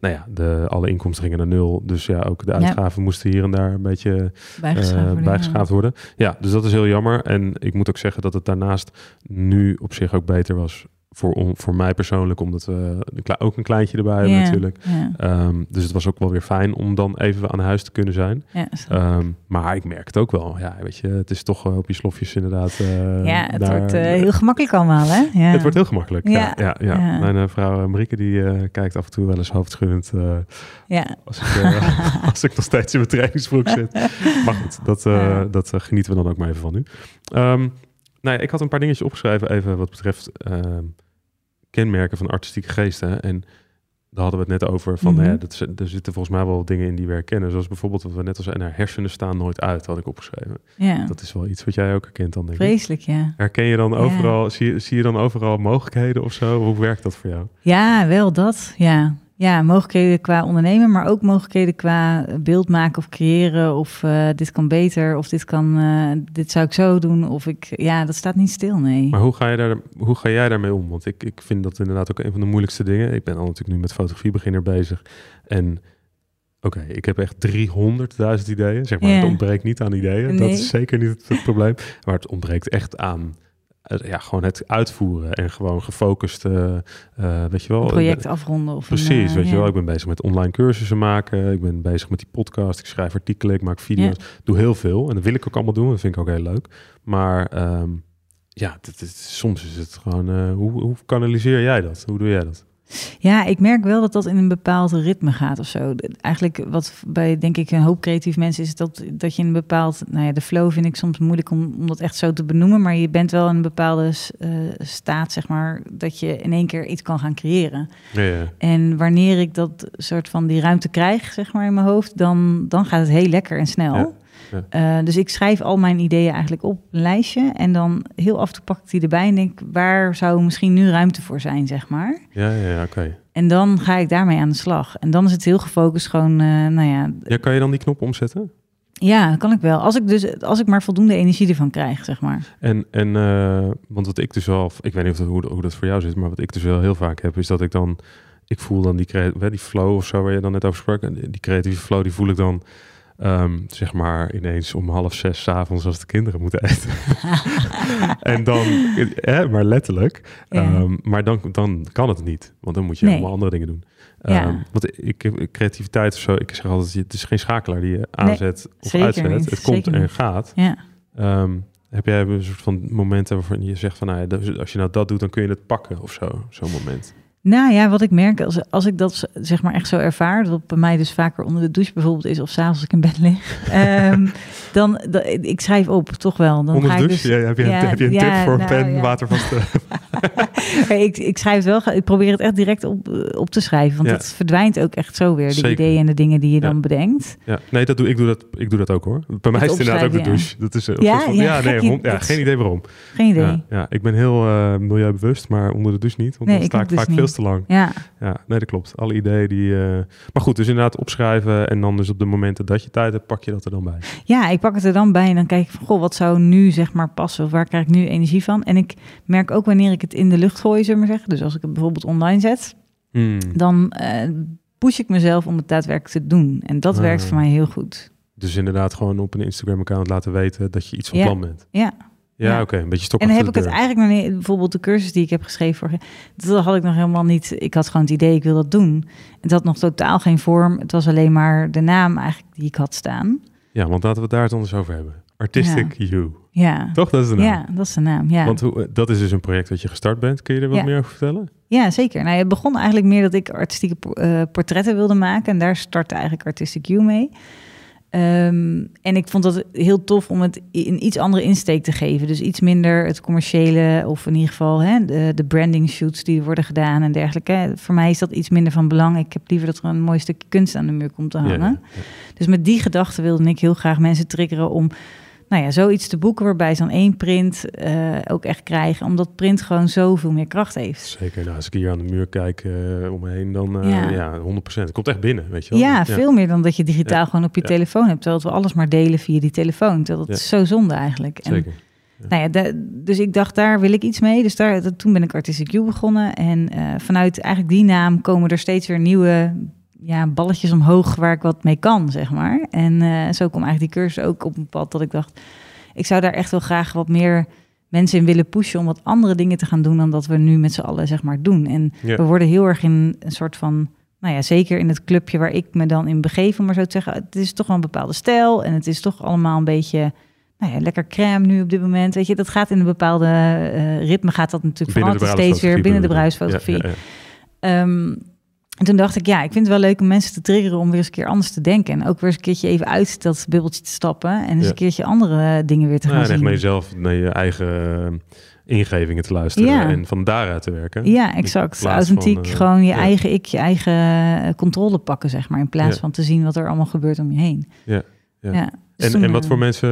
nou ja, de, alle inkomsten gingen naar nul. Dus ja, ook de Ja. uitgaven moesten hier en daar een beetje Bijgeschaafd eh, bijgeschaafd worden. Ja, dus dat is heel jammer. En ik moet ook zeggen dat het daarnaast nu op zich ook beter was voor, voor mij persoonlijk. Omdat we ook een kleintje erbij hebben natuurlijk. Ehm, dus het was ook wel weer fijn om dan even aan huis te kunnen zijn. Ehm, maar ik merk het ook wel. Ja, weet je, het is toch eh, op je slofjes inderdaad. eh, ja, het daar- wordt eh, heel gemakkelijk allemaal, hè? Ja. Het wordt heel gemakkelijk. Ja, Ja, ja. Mijn vrouw Marieke die kijkt af en toe wel eens hoofdschuddend Ja, als, ik, als ik nog steeds in mijn trainingsbroek zit. Maar goed, dat, dat genieten we dan ook maar even van nu. Ehm, nou ja, ik had een paar dingetjes opgeschreven even wat betreft ehm, kenmerken van artistieke geesten. En daar hadden we het net over van, Mhm. ja, dat, er zitten volgens mij wel dingen in die we herkennen. Zoals bijvoorbeeld wat we net al zeiden, nou, hersenen staan nooit uit, had ik opgeschreven. ja. Dat is wel iets wat jij ook herkent dan, denk ik. vreselijk, ja. Herken je dan Ja. overal, zie, je- zie je dan overal mogelijkheden of zo? Hoe werkt dat voor jou? Ja, wel dat, ja. Ja, mogelijkheden qua ondernemen, maar ook mogelijkheden qua beeld maken of creëren. Of eh, dit kan beter, of dit, kan, eh, dit zou ik zo doen. Of ik, ja, dat staat niet stil, nee. Maar hoe ga, je daar, hoe ga jij daarmee om? Want ik, ik vind dat inderdaad ook een van de moeilijkste dingen. Ik ben al natuurlijk nu met fotografiebeginner bezig. En oké, ik heb echt 300.000 ideeën. Zeg maar, het ontbreekt niet aan ideeën. Dat is zeker niet het, het probleem. Maar het ontbreekt echt aan ja, gewoon het uitvoeren. En gewoon gefocust, eh, weet je wel. een project afronden. Of Precies, een, eh, weet je wel. Ik ben bezig met online cursussen maken. Ik ben bezig met die podcast. Ik schrijf artikelen, ik maak video's. Doe heel veel. En dat wil ik ook allemaal doen. Dat vind ik ook heel leuk. Maar ehm, ja, dit, dit- soms is het gewoon... hoe, hoe kanaliseer jij dat? Hoe doe jij dat? Ja, ik merk wel dat dat in een bepaald ritme gaat of zo. Eigenlijk wat bij, denk ik, een hoop creatief mensen is dat, dat je in een bepaald... Nou ja, de flow vind ik soms moeilijk om, om dat echt zo te benoemen. Maar je bent wel in een bepaalde eh, staat, zeg maar, dat je in één keer iets kan gaan creëren. Ja, ja. En wanneer ik dat soort van die ruimte krijg, zeg maar, in mijn hoofd, dan, dan gaat het heel lekker en snel. Ja, Eh, dus ik schrijf al mijn ideeën eigenlijk op een lijstje. En dan heel af en toe pak ik die erbij en denk, waar zou misschien nu ruimte voor zijn, zeg maar. ja, ja, ja, oké. En dan ga ik daarmee aan de slag. En dan is het heel gefocust gewoon, eh, nou ja, Ja, kan je dan die knop omzetten? ja, kan ik wel. Als ik dus, als ik maar voldoende energie ervan krijg, zeg maar. En, en eh, want wat ik dus wel... Ik weet niet of dat, hoe, hoe dat voor jou zit, maar wat ik dus wel heel vaak heb... is dat ik dan... Ik voel dan die, die flow of zo waar je dan net over sprak. Die creatieve flow, die voel ik dan... ehm, zeg maar ineens om half zes 's avonds als de kinderen moeten eten. en dan, hè, maar letterlijk. Ja. Ehm, maar dan, dan kan het niet, want dan moet je Nee. allemaal andere dingen doen. Ja. Ehm, want ik, ik, creativiteit of zo, ik zeg altijd, het is geen schakelaar die je aanzet of uitzet. niet, Het komt en gaat. Ja. Heb jij een soort van momenten waarvan je zegt van, nou als je nou dat doet, dan kun je het pakken of zo, zo'n moment. Nou ja, wat ik merk als, als ik dat zeg maar echt zo ervaar, dat bij mij dus vaker onder de douche bijvoorbeeld is of s'avonds als ik in bed lig, ehm, dan, ik schrijf op toch wel. Dan onder ga de ik douche? dus, ja, heb je, een- ja, heb je een ja, tip voor nou, pen, ja. watervast? ik, ik schrijf het wel, ik probeer het echt direct op, eh, op te schrijven, want het verdwijnt ook echt zo weer, de Zeker. ideeën en de dingen die je dan bedenkt. ja, nee, dat doe, ik, doe dat, ik doe dat ook hoor. Bij mij is het inderdaad ook de douche. Dat is, eh, Ja, ja, nee, hond- ja, dat geen idee waarom. Geen idee. Ja, ik ben heel eh, milieubewust, maar onder de douche niet. Want Nee, dan ik sta ik dus vaak niet. Te lang. Ja, Ja, nee, dat klopt. Alle ideeën die... eh, Maar goed, dus inderdaad opschrijven en dan dus op de momenten dat je tijd hebt, pak je dat er dan bij. ja, ik pak het er dan bij en dan kijk ik van, goh, wat zou nu zeg maar passen? Of waar krijg ik nu energie van? En ik merk ook wanneer ik het in de lucht gooi, zullen we maar zeggen. Dus als ik het bijvoorbeeld online zet, Hmm. dan eh, push ik mezelf om het daadwerkelijk te doen. En dat Ah. werkt voor mij heel goed. Dus inderdaad gewoon op een Instagram-account laten weten dat je iets van Ja. plan bent. Ja. Ja, Ja. oké. Een beetje stok En heb ik het eigenlijk nog niet, bijvoorbeeld de cursus die ik heb geschreven voor, dat had ik nog helemaal niet. Ik had gewoon het idee, ik wil dat doen. Het had nog totaal geen vorm. Het was alleen maar de naam eigenlijk die ik had staan. Ja, want laten we het daar het anders over hebben. Artistic You. Ja, Toch? Dat is de naam. ja dat is de naam. Ja. Want hoe, dat is dus een project dat je gestart bent. Kun je er wat Ja. meer over vertellen? Ja, zeker. Nou, het begon eigenlijk meer dat ik artistieke eh, portretten wilde maken. En daar startte eigenlijk Artistic You mee. Ehm, en ik vond dat heel tof om het een iets andere insteek te geven. Dus iets minder het commerciële, of in ieder geval hè, de, de branding shoots die worden gedaan en dergelijke. Voor mij is dat iets minder van belang. Ik heb liever dat er een mooi stukje kunst aan de muur komt te hangen. ja, ja. Dus met die gedachte wilde ik heel graag mensen triggeren om nou ja, zoiets te boeken waarbij ze dan één print eh, ook echt krijgen. Omdat print gewoon zoveel meer kracht heeft. Zeker. Nou, als ik hier aan de muur kijk eh, om me heen, dan eh, Ja. ja. 100%. Het komt echt binnen, weet je wel? Ja, veel meer dan dat je digitaal Ja. gewoon op je telefoon hebt. Terwijl we alles maar delen via die telefoon. Terwijl dat is zo zonde eigenlijk. En, Zeker. nou ja, dus ik dacht, daar wil ik iets mee. Dus daar, dat- toen ben ik Artistic You begonnen. En eh, vanuit eigenlijk die naam komen er steeds weer nieuwe ja, balletjes omhoog waar ik wat mee kan, zeg maar. En eh, zo kwam eigenlijk die cursus ook op een pad dat ik dacht... ik zou daar echt wel graag wat meer mensen in willen pushen... om wat andere dingen te gaan doen dan dat we nu met z'n allen, zeg maar, doen. En Ja. we worden heel erg in een soort van... Nou ja, zeker in het clubje waar ik me dan in begeef, om maar zo te zeggen. Het is toch wel een bepaalde stijl en het is toch allemaal een beetje nou ja, lekker crème nu op dit moment. Weet je, dat gaat in een bepaalde eh, ritme, gaat dat natuurlijk van altijd steeds weer binnen de bruisfotografie. Ja, ja, ja. En toen dacht ik, ja, ik vind het wel leuk om mensen te triggeren om weer eens een keer anders te denken. En ook weer eens een keertje even uit dat bubbeltje te stappen. En eens Ja. een keertje andere dingen weer te gaan Nou, en echt zien. naar jezelf, naar je eigen eh, ingevingen te luisteren Ja. en van daaruit te werken. Ja, exact. van, Authentiek, eh, gewoon je ja. eigen ik, je eigen eh, controle pakken, zeg maar. In plaats Ja. van te zien wat er allemaal gebeurt om je heen. Ja, ja. Dus En, en wat voor mensen,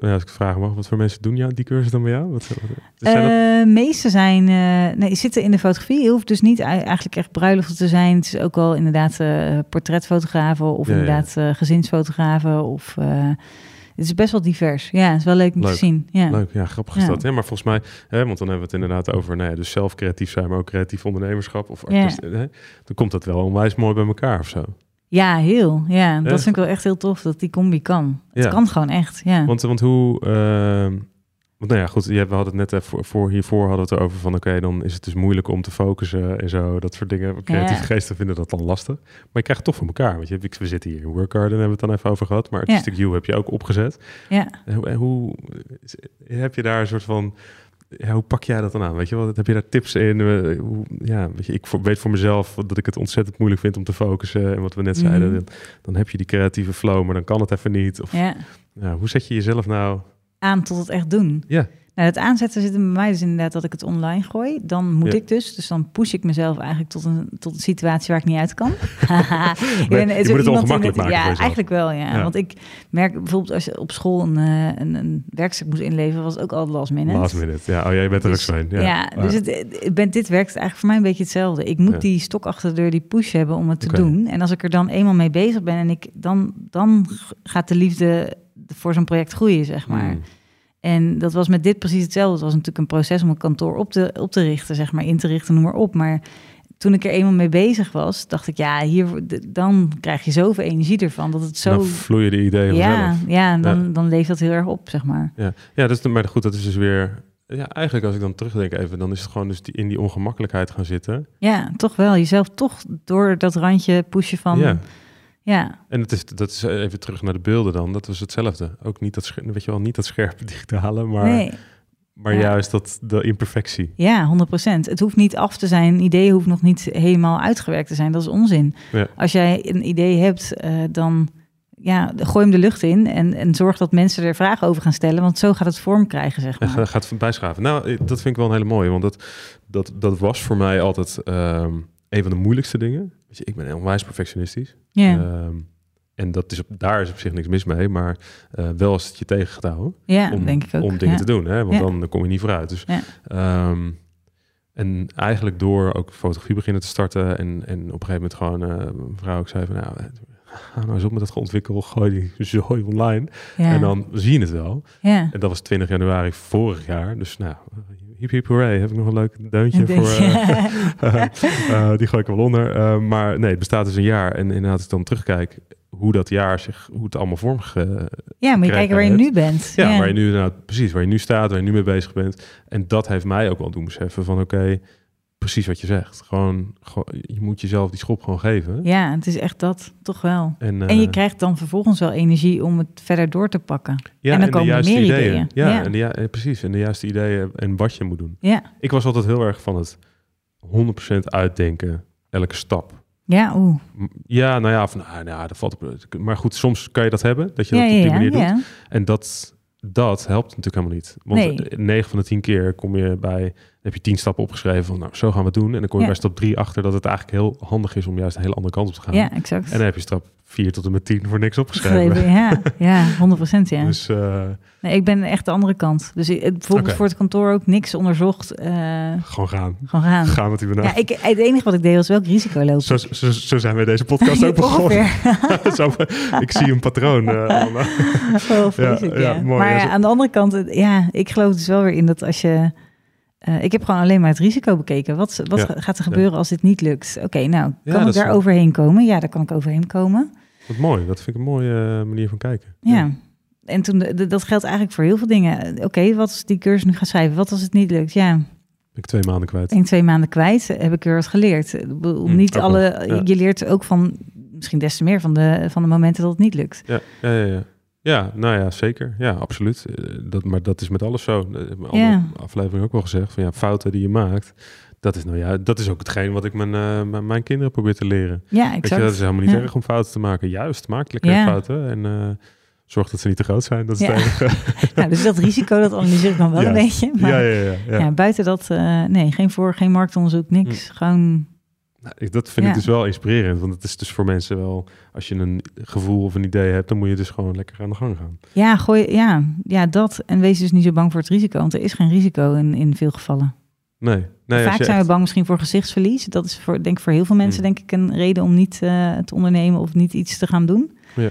ja, als ik vragen mag, wat voor mensen doen jou die cursus dan bij jou? Wat, wat, zijn dat? Eh, meeste zijn, eh, nee, zitten in de fotografie. Je hoeft dus niet ei- eigenlijk echt bruiloft te zijn. Het is ook wel inderdaad portretfotografen of Ja, inderdaad gezinsfotografen. Of, het is best wel divers. Ja, het is wel leuk om Leuk. te zien. Ja. Leuk, ja, grappig is Ja. dat. Ja, maar volgens mij, hè, want dan hebben we het inderdaad over, nou ja, dus zelf creatief zijn, maar ook creatief ondernemerschap of Ja. artiest, hè, dan komt dat wel onwijs mooi bij elkaar of zo. Ja, heel. Ja, dat Ja. vind ik wel echt heel tof dat die combi kan. Het Ja. kan gewoon echt, ja. Want, want hoe, ehm, want nou ja, goed, we hadden het net even voor, voor hiervoor hadden we het over van, oké, dan is het dus moeilijk om te focussen en zo, dat soort dingen. Creatieve Ja. geesten vinden dat dan lastig, maar je krijgt het toch voor elkaar. Want je, hebt- we zitten hier in Workgarden, hebben we het dan even over gehad, maar Ja. Artistic You heb je ook opgezet. ja. En hoe, hoe heb je daar een soort van. Ja, hoe pak jij dat dan aan? Weet je wel, heb je daar tips in? Eh, Hoe, ja, weet je, ik voor- weet voor mezelf dat ik het ontzettend moeilijk vind om te focussen. En wat we net Mhm. zeiden, dan, dan heb je die creatieve flow, maar dan kan het even niet. Of, ja. ja, hoe zet je jezelf nou? Aan tot het echt doen. Ja, Nou, het aanzetten zit bij mij dus inderdaad dat ik het online gooi. Dan moet Ja. ik dus. Dus dan push ik mezelf eigenlijk tot een, tot een situatie waar ik niet uit kan. Ik ben, je moet het ongemakkelijk maken Ja, eigenlijk wel, ja. Ja. Want ik merk bijvoorbeeld als je op school een, eh, een, een werkstuk moest inleveren, was het ook altijd last minute. last minute. Ja, oh, jij bent er Dus- ook zo in. Ja, Ja, dus het, ben, dit werkt eigenlijk voor mij een beetje hetzelfde. Ik moet Ja. die stok achter de deur, die push hebben om het te doen. En als ik er dan eenmaal mee bezig ben en ik, dan, dan gaat de liefde voor zo'n project groeien, zeg maar. Hmm. En dat was met dit precies hetzelfde. Het was natuurlijk een proces om een kantoor op te, op te richten, zeg maar, in te richten, noem maar op. Maar toen ik er eenmaal mee bezig was, dacht ik, ja, hier, dan krijg je zoveel energie ervan dat het zo. Dan vloeien de ideeën ja, vanzelf. ja, en dan, Ja. dan leeft dat heel erg op, zeg maar. Ja, ja dat is, maar goed, dat is dus weer... Ja, eigenlijk als ik dan terugdenk even, dan is het gewoon dus die, in die ongemakkelijkheid gaan zitten. Ja, toch wel. Jezelf toch door dat randje pushen van. Ja. Ja. En het is, dat is even terug naar de beelden dan. Dat was hetzelfde. Ook niet dat, weet je wel, niet dat scherpe digitale, maar nee. maar Ja. juist dat, de imperfectie. Ja, 100%. Het hoeft niet af te zijn. Een idee hoeft nog niet helemaal uitgewerkt te zijn. Dat is onzin. Ja. Als jij een idee hebt, eh, dan ja, gooi hem de lucht in en, en zorg dat mensen er vragen over gaan stellen. Want zo gaat het vorm krijgen, zeg maar. ga- gaat van bijschaven. Nou, eh, dat vind ik wel een hele mooie, want dat, dat, dat was voor mij altijd ehm, een van de moeilijkste dingen. Weet je, ik ben onwijs perfectionistisch. Ja, Ehm, en dat is op, daar is op zich niks mis mee, maar eh, wel als het je tegen gaat houden. ja om, denk ik ook. om dingen ja. te doen, hè? want dan kom je niet vooruit. Dus, ehm, en eigenlijk door ook fotografie beginnen te starten en, en op een gegeven moment gewoon mijn vrouw ook zei van, nou, ga nou eens op met dat geontwikkel, gooi die zooi online en dan zie je het wel. ja. En dat was 20 januari vorig jaar, dus nou, hiep hooray, heb ik nog een leuk deuntje voor, eh, eh, die gooi ik er wel onder. Eh, maar nee, het bestaat dus een jaar en inderdaad als ik dan terugkijk hoe dat jaar zich, hoe het allemaal vorm ja, moet je kijken waar je nu bent. ja, waar je nu nou precies, waar je nu staat, waar je nu mee bezig bent. En dat heeft mij ook wel doen beseffen van oké, precies wat je zegt. Gewoon, gewoon, je moet jezelf die schop gewoon geven. Ja, het is echt dat, toch wel. En, En je eh, krijgt dan vervolgens wel energie om het verder door te pakken. ja, en dan de komen er juiste meer ideeën. ideeën. Ja, Ja. En de, ja, eh, precies. En de juiste ideeën en wat je moet doen. Ja, Ik was altijd heel erg van het 100% uitdenken, elke stap. ja, oeh. Ja, nou ja, van, nou, nou, dat valt op. Maar goed, soms kan je dat hebben, dat je Ja, dat op die manier doet. En dat, dat helpt natuurlijk helemaal niet. Want Nee. eh, 9 van de 10 keer kom je bij, heb je 10 stappen opgeschreven van, nou, zo gaan we het doen. En dan kom je Ja. bij stap 3 achter dat het eigenlijk heel handig is om juist een hele andere kant op te gaan. Ja, exact. En dan heb je stap 4 tot en met 10 voor niks opgeschreven. Geschreven, ja, ja, 100% ja. Dus eh, Nee, ik ben echt de andere kant. Dus ik, bijvoorbeeld voor het kantoor ook niks onderzocht. eh, gewoon gaan. gewoon gaan. Gaan met die banaan. Ja, ik, het enige wat ik deed was welk risico lopen. Zo, zo, zo zijn wij deze podcast ook begonnen. Zo, ik zie een patroon. Oh, vreselijk, Ja, ja, ja, mooi. Maar aan de andere kant, ja, ik geloof dus wel weer in dat als je... eh, ik heb gewoon alleen maar het risico bekeken. Wat, wat Ja, gaat er gebeuren als dit niet lukt? Oké, nou, kan ik daar wel- overheen komen? Ja, daar kan ik overheen komen. Wat mooi. Dat vind ik een mooie eh, manier van kijken. Ja. En toen, de- dat geldt eigenlijk voor heel veel dingen. Oké, wat als die cursus nu gaat schrijven? Wat als het niet lukt? Ja, Ben ik twee maanden kwijt. één, twee maanden kwijt, heb ik weer wat geleerd. Hm, niet alle. Je leert ook van, misschien des te meer van de, van de momenten dat het niet lukt. Ja, ja, ja, ja. Nou ja, zeker. Ja, absoluut. Eh, Dat, maar dat is met alles zo. Andere Ja. aflevering ook wel gezegd. Van ja, fouten die je maakt. Dat is nou ja, dat is ook hetgeen wat ik mijn, eh, mijn, mijn kinderen probeer te leren. Ja, je, dat is helemaal niet Ja. erg om fouten te maken. Juist, maak lekker Ja. fouten. En eh, zorg dat ze niet te groot zijn. Dat is Ja. het enige. Nou, dus dat risico, dat analyseer ik dan wel een beetje. Maar ja, ja, ja, ja. ja. buiten dat, eh, nee, geen voor, geen marktonderzoek, niks. Gewoon, Nou, ik- dat vind ik dus wel inspirerend. Want het is dus voor mensen wel... Als je een gevoel of een idee hebt... dan moet je dus gewoon lekker aan de gang gaan. ja, gooi, ja, ja, dat. En wees dus niet zo bang voor het risico, want er is geen risico in, in veel gevallen. Nee. nee Vaak zijn echt- we bang misschien voor gezichtsverlies. Dat is voor, denk ik voor heel veel mensen Hmm. denk ik een reden om niet eh, te ondernemen of niet iets te gaan doen. Ja.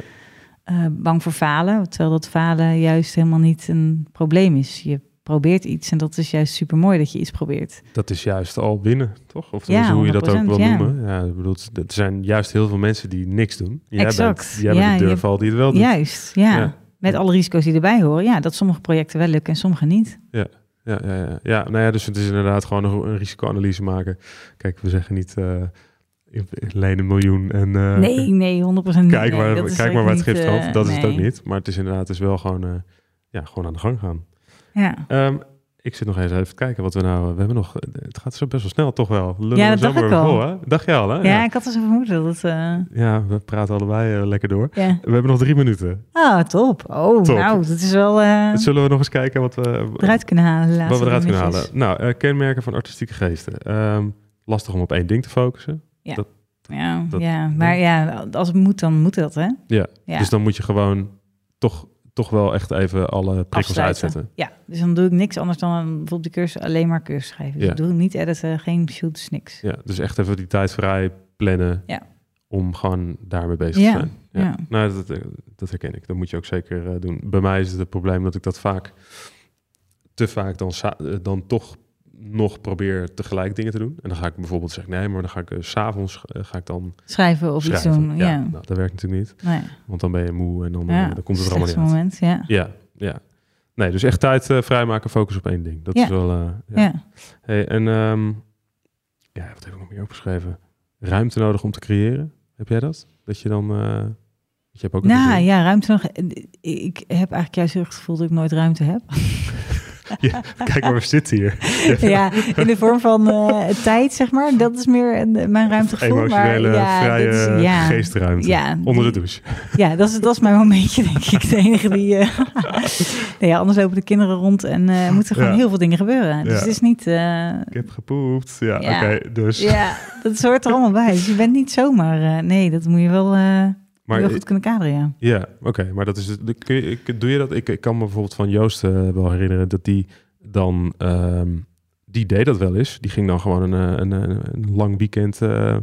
Eh, bang voor falen, terwijl dat falen juist helemaal niet een probleem is. Je probeert iets en dat is juist super mooi dat je iets probeert. Dat is juist al winnen, toch? Of Ja, hoe je dat ook 100%, wil ja. noemen. Ja, bedoel, er zijn juist heel veel mensen die niks doen. Jij Exact. bent, jij Ja, bent de durval die het wel doet. Juist, ja. Ja. Met alle risico's die erbij horen. Ja, dat sommige projecten wel lukken en sommige niet. Ja, ja, ja. ja, nou ja, dus het is inderdaad gewoon een, een risicoanalyse maken. Kijk, we zeggen niet eh leen een miljoen en eh, nee, nee, 100% niet. kijk, Nee, maar, kijk maar waar het niet, schip eh. Dat is het ook nee. niet. Maar het is inderdaad dus wel gewoon, ja, gewoon aan de gang gaan. Ja. Ehm, ik zit nog eens even te kijken wat we nou... We hebben nog... Het gaat zo best wel snel toch wel. Lullen Ja, dat dacht ik al. vol, hè? Dacht je al, hè? ja, ik had dus een vermoeden dat... eh, Ja, we praten allebei eh, lekker door. ja. We hebben nog drie minuten. Ah, top. Oh, Top. nou, dat is wel eh, Zullen we nog eens kijken wat we, eruit kunnen halen. wat we eruit kunnen halen? Nou, kenmerken van artistieke geesten. Ehm, lastig om op één ding te focussen. Ja, dat- ja, maar ja, als het moet, dan moet dat, hè? Ja, Ja. dus dan moet je gewoon toch, toch wel echt even alle prikkels Afsluiten. uitzetten. Ja, dus dan doe ik niks anders dan bijvoorbeeld de cursus alleen maar cursus schrijven. Dus Ja. ik doe niet editen, geen shoots, niks. Ja, dus echt even die tijd vrij plannen Ja. om gewoon daarmee bezig Ja, te zijn. Ja. Nou, dat, eh, dat herken ik. Dat moet je ook zeker eh, doen. Bij mij is het het probleem dat ik dat vaak, te vaak dan, eh, dan toch nog probeer tegelijk dingen te doen. En dan ga ik bijvoorbeeld zeggen, nee, maar dan ga ik s s'avonds ga ik dan Schrijven of schrijven. iets doen, ja. Nou, dat werkt natuurlijk niet, Nee. want dan ben je moe en dan, ja. eh, dan komt het er allemaal niet uit. moment, ja. Ja, ja. Nee, dus echt tijd eh, vrijmaken, focus op één ding. Dat Ja. is wel... eh, ja. Ja. Hey, en ehm, ja, wat heb ik nog meer opgeschreven? Ruimte nodig om te creëren. Heb jij dat? Dat je dan... eh je hebt ook Nou ja, ruimte nog. Ik heb eigenlijk juist heel het gevoel dat ik nooit ruimte heb. ja, kijk maar, we zitten hier. ja, in de vorm van uh, tijd, zeg maar. Dat is meer mijn ruimtegevoel. Emotionele, maar, ja, vrije is, ja, geestruimte. Ja, onder de douche. Ja, dat is, dat is mijn momentje, denk ik. De enige die... Uh, nee, anders lopen de kinderen rond en uh, moeten gewoon heel veel dingen gebeuren. Dus het is niet... ik heb gepoept. Ja, oké, dus... Ja, dat hoort er allemaal bij. Dus je bent niet zomaar... nee, dat moet je wel... Maar heel goed kunnen kaderen, ja. Ja, oké. maar dat is het. Kun je, doe je dat? Ik, ik kan me bijvoorbeeld van Joost uh, wel herinneren dat die dan. Um, die deed dat wel eens. Die ging dan gewoon een, een, een, een lang weekend. Uh,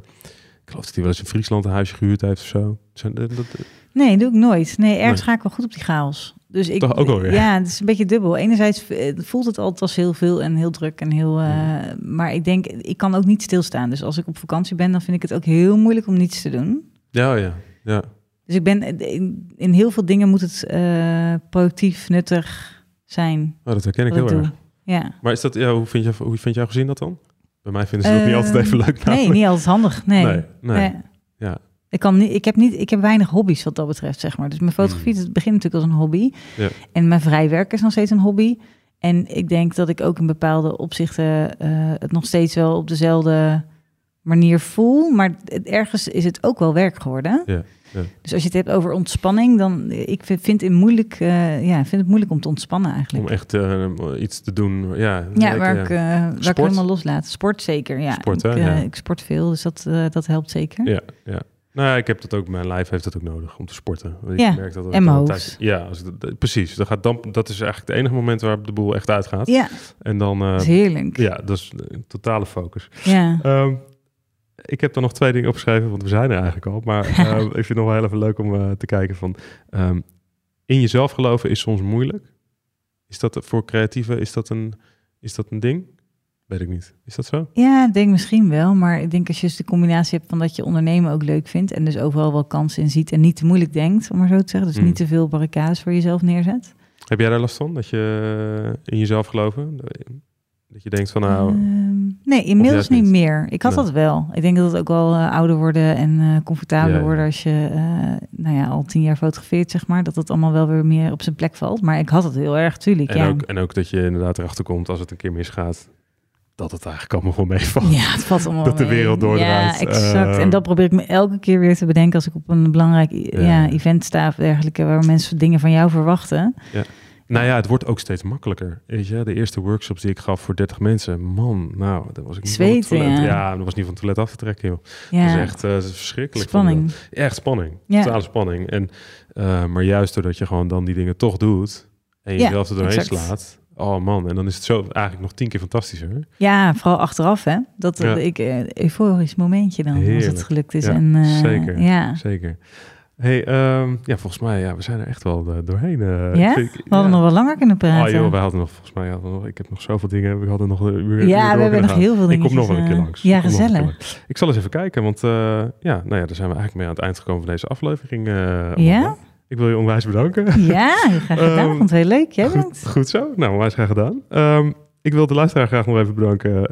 ik geloof dat hij wel eens in Friesland een huisje gehuurd heeft of zo. Zijn, dat, dat, nee, doe ik nooit. Nee, ergens nee. ga ik wel goed op die chaos. Dus ik, Toch ook alweer. Ja, het is een beetje dubbel. Enerzijds voelt het altijd als heel veel en heel druk en heel. Uh, maar ik denk, ik kan ook niet stilstaan. Dus als ik op vakantie ben, dan vind ik het ook heel moeilijk om niets te doen. Ja, ja, ja. Dus ik ben in, in heel veel dingen moet het uh, productief, nuttig zijn. Oh, dat herken ik heel erg. Ja. Maar is dat, ja, hoe vind, je, hoe vind jouw gezin dat dan? Bij mij vinden ze dat uh, niet altijd even leuk. Namelijk. Nee, niet altijd handig. Nee. Nee, nee. Ja. Ik, kan niet, ik, heb niet, ik heb weinig hobby's wat dat betreft, zeg maar. Dus mijn fotografie, mm. het begint natuurlijk als een hobby. Ja. En mijn vrij werk is nog steeds een hobby. En ik denk dat ik ook in bepaalde opzichten uh, het nog steeds wel op dezelfde manier voel. Maar het, ergens is het ook wel werk geworden. Ja. Ja. Dus als je het hebt over ontspanning, dan ik vind, het moeilijk, uh, ja, vind het moeilijk om te ontspannen eigenlijk. Om echt uh, iets te doen, ja. Ja, waar, ik, uh, waar ik helemaal loslaat. Sport zeker, ja. Sport, ik, ja. ik sport veel, dus dat, dat helpt zeker. Ja, ja. Nou ja, ik heb dat ook, mijn lijf heeft dat ook nodig om te sporten. Ik ja, merk dat en mijn hoofd. Ja, als precies. Dat, gaat dan, dat is eigenlijk het enige moment waar de boel echt uitgaat. Ja, en dan, dat is heerlijk. Ja, dat is totale focus. Ja. Um, ik heb er nog twee dingen opgeschreven, want we zijn er eigenlijk al. Maar uh, ik vind het nog wel heel even leuk om uh, te kijken van... Um, in jezelf geloven is soms moeilijk. Is dat voor creatieven, is dat een, is dat een ding? Weet ik niet. Is dat zo? Ja, ik denk misschien wel. Maar ik denk als je dus de combinatie hebt van dat je ondernemen ook leuk vindt... en dus overal wel kansen in ziet en niet te moeilijk denkt, om maar zo te zeggen. Dus Mm. niet te veel barricades voor jezelf neerzet. Heb jij daar last van, dat je in jezelf geloven? Dat je denkt van nou... Ehm, nee, inmiddels niet niet? meer. Ik had Nee. dat wel. Ik denk dat het ook wel eh, ouder worden en eh, comfortabeler Ja, ja. worden als je eh, nou ja, al tien jaar fotografeert, zeg maar. Dat het allemaal wel weer meer op zijn plek valt. Maar ik had het heel erg, tuurlijk. En, ja. ook, en ook dat je inderdaad erachter komt als het een keer misgaat... dat het eigenlijk allemaal wel meevalt. Ja, het valt allemaal Dat de wereld doordraait. Ja, exact. En dat probeer ik me elke keer weer te bedenken als ik op een belangrijk Ja. ja. event sta of dergelijke, waar mensen dingen van jou verwachten. Nou ja, het wordt ook steeds makkelijker. Weet je, de eerste workshops die ik gaf voor 30 mensen, man, nou, dat was ik niet van het toilet. ja. Ja, dat was niet van het toilet af te trekken, joh. Ja, Dat is echt eh, verschrikkelijk. spanning. Echt spanning. Ja. Totale spanning. En, eh, maar juist doordat je gewoon dan die dingen toch doet en Ja, jezelf er doorheen exact. slaat. Oh man, en dan is het zo eigenlijk nog tien keer fantastischer. Ja, vooral achteraf, hè? Dat Ja. eh, ik euforisch momentje dan als het gelukt is. Ja, en, zeker. Ja. Zeker. Hey, ehm, ja, volgens mij, ja, we zijn er echt wel eh, doorheen. eh. Ja? Ik- We hadden nog wel langer kunnen praten. Oh joh, we hadden nog, volgens mij, hadden nog, ik heb nog zoveel dingen. We hadden nog een uur. ja, we hebben nog heel veel Ik dingen. kom nog wel een keer langs. Ja, Ik gezellig. langs. Ik zal eens even kijken, want eh, ja, nou ja, daar zijn we eigenlijk mee aan het eind gekomen van deze aflevering. eh, Ja? Ik wil je onwijs bedanken. Ja, graag gedaan. Ehm, Vond het heel leuk. Jij Goed, bent. goed zo. Nou, onwijs graag gedaan. Ehm, ik wil de luisteraar graag nog even bedanken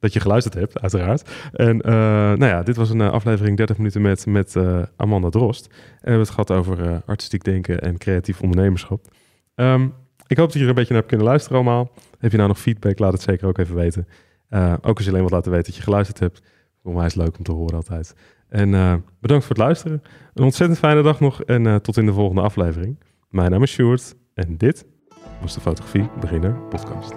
dat je geluisterd hebt, uiteraard. En eh, nou ja, dit was een eh, aflevering 30 minuten met, met eh, Amanda Drost. En we hebben het gehad over artistiek denken en creatief ondernemerschap. Ehm, ik hoop dat je er een beetje naar hebt kunnen luisteren allemaal. Heb je nou nog feedback, laat het zeker ook even weten. Ook als je alleen wat laten weten dat je geluisterd hebt. Onwijs leuk om te horen altijd. En bedankt voor het luisteren. Een ontzettend fijne dag nog en tot in de volgende aflevering. Mijn naam is Sjoerd en dit was de Fotografie Beginner Podcast.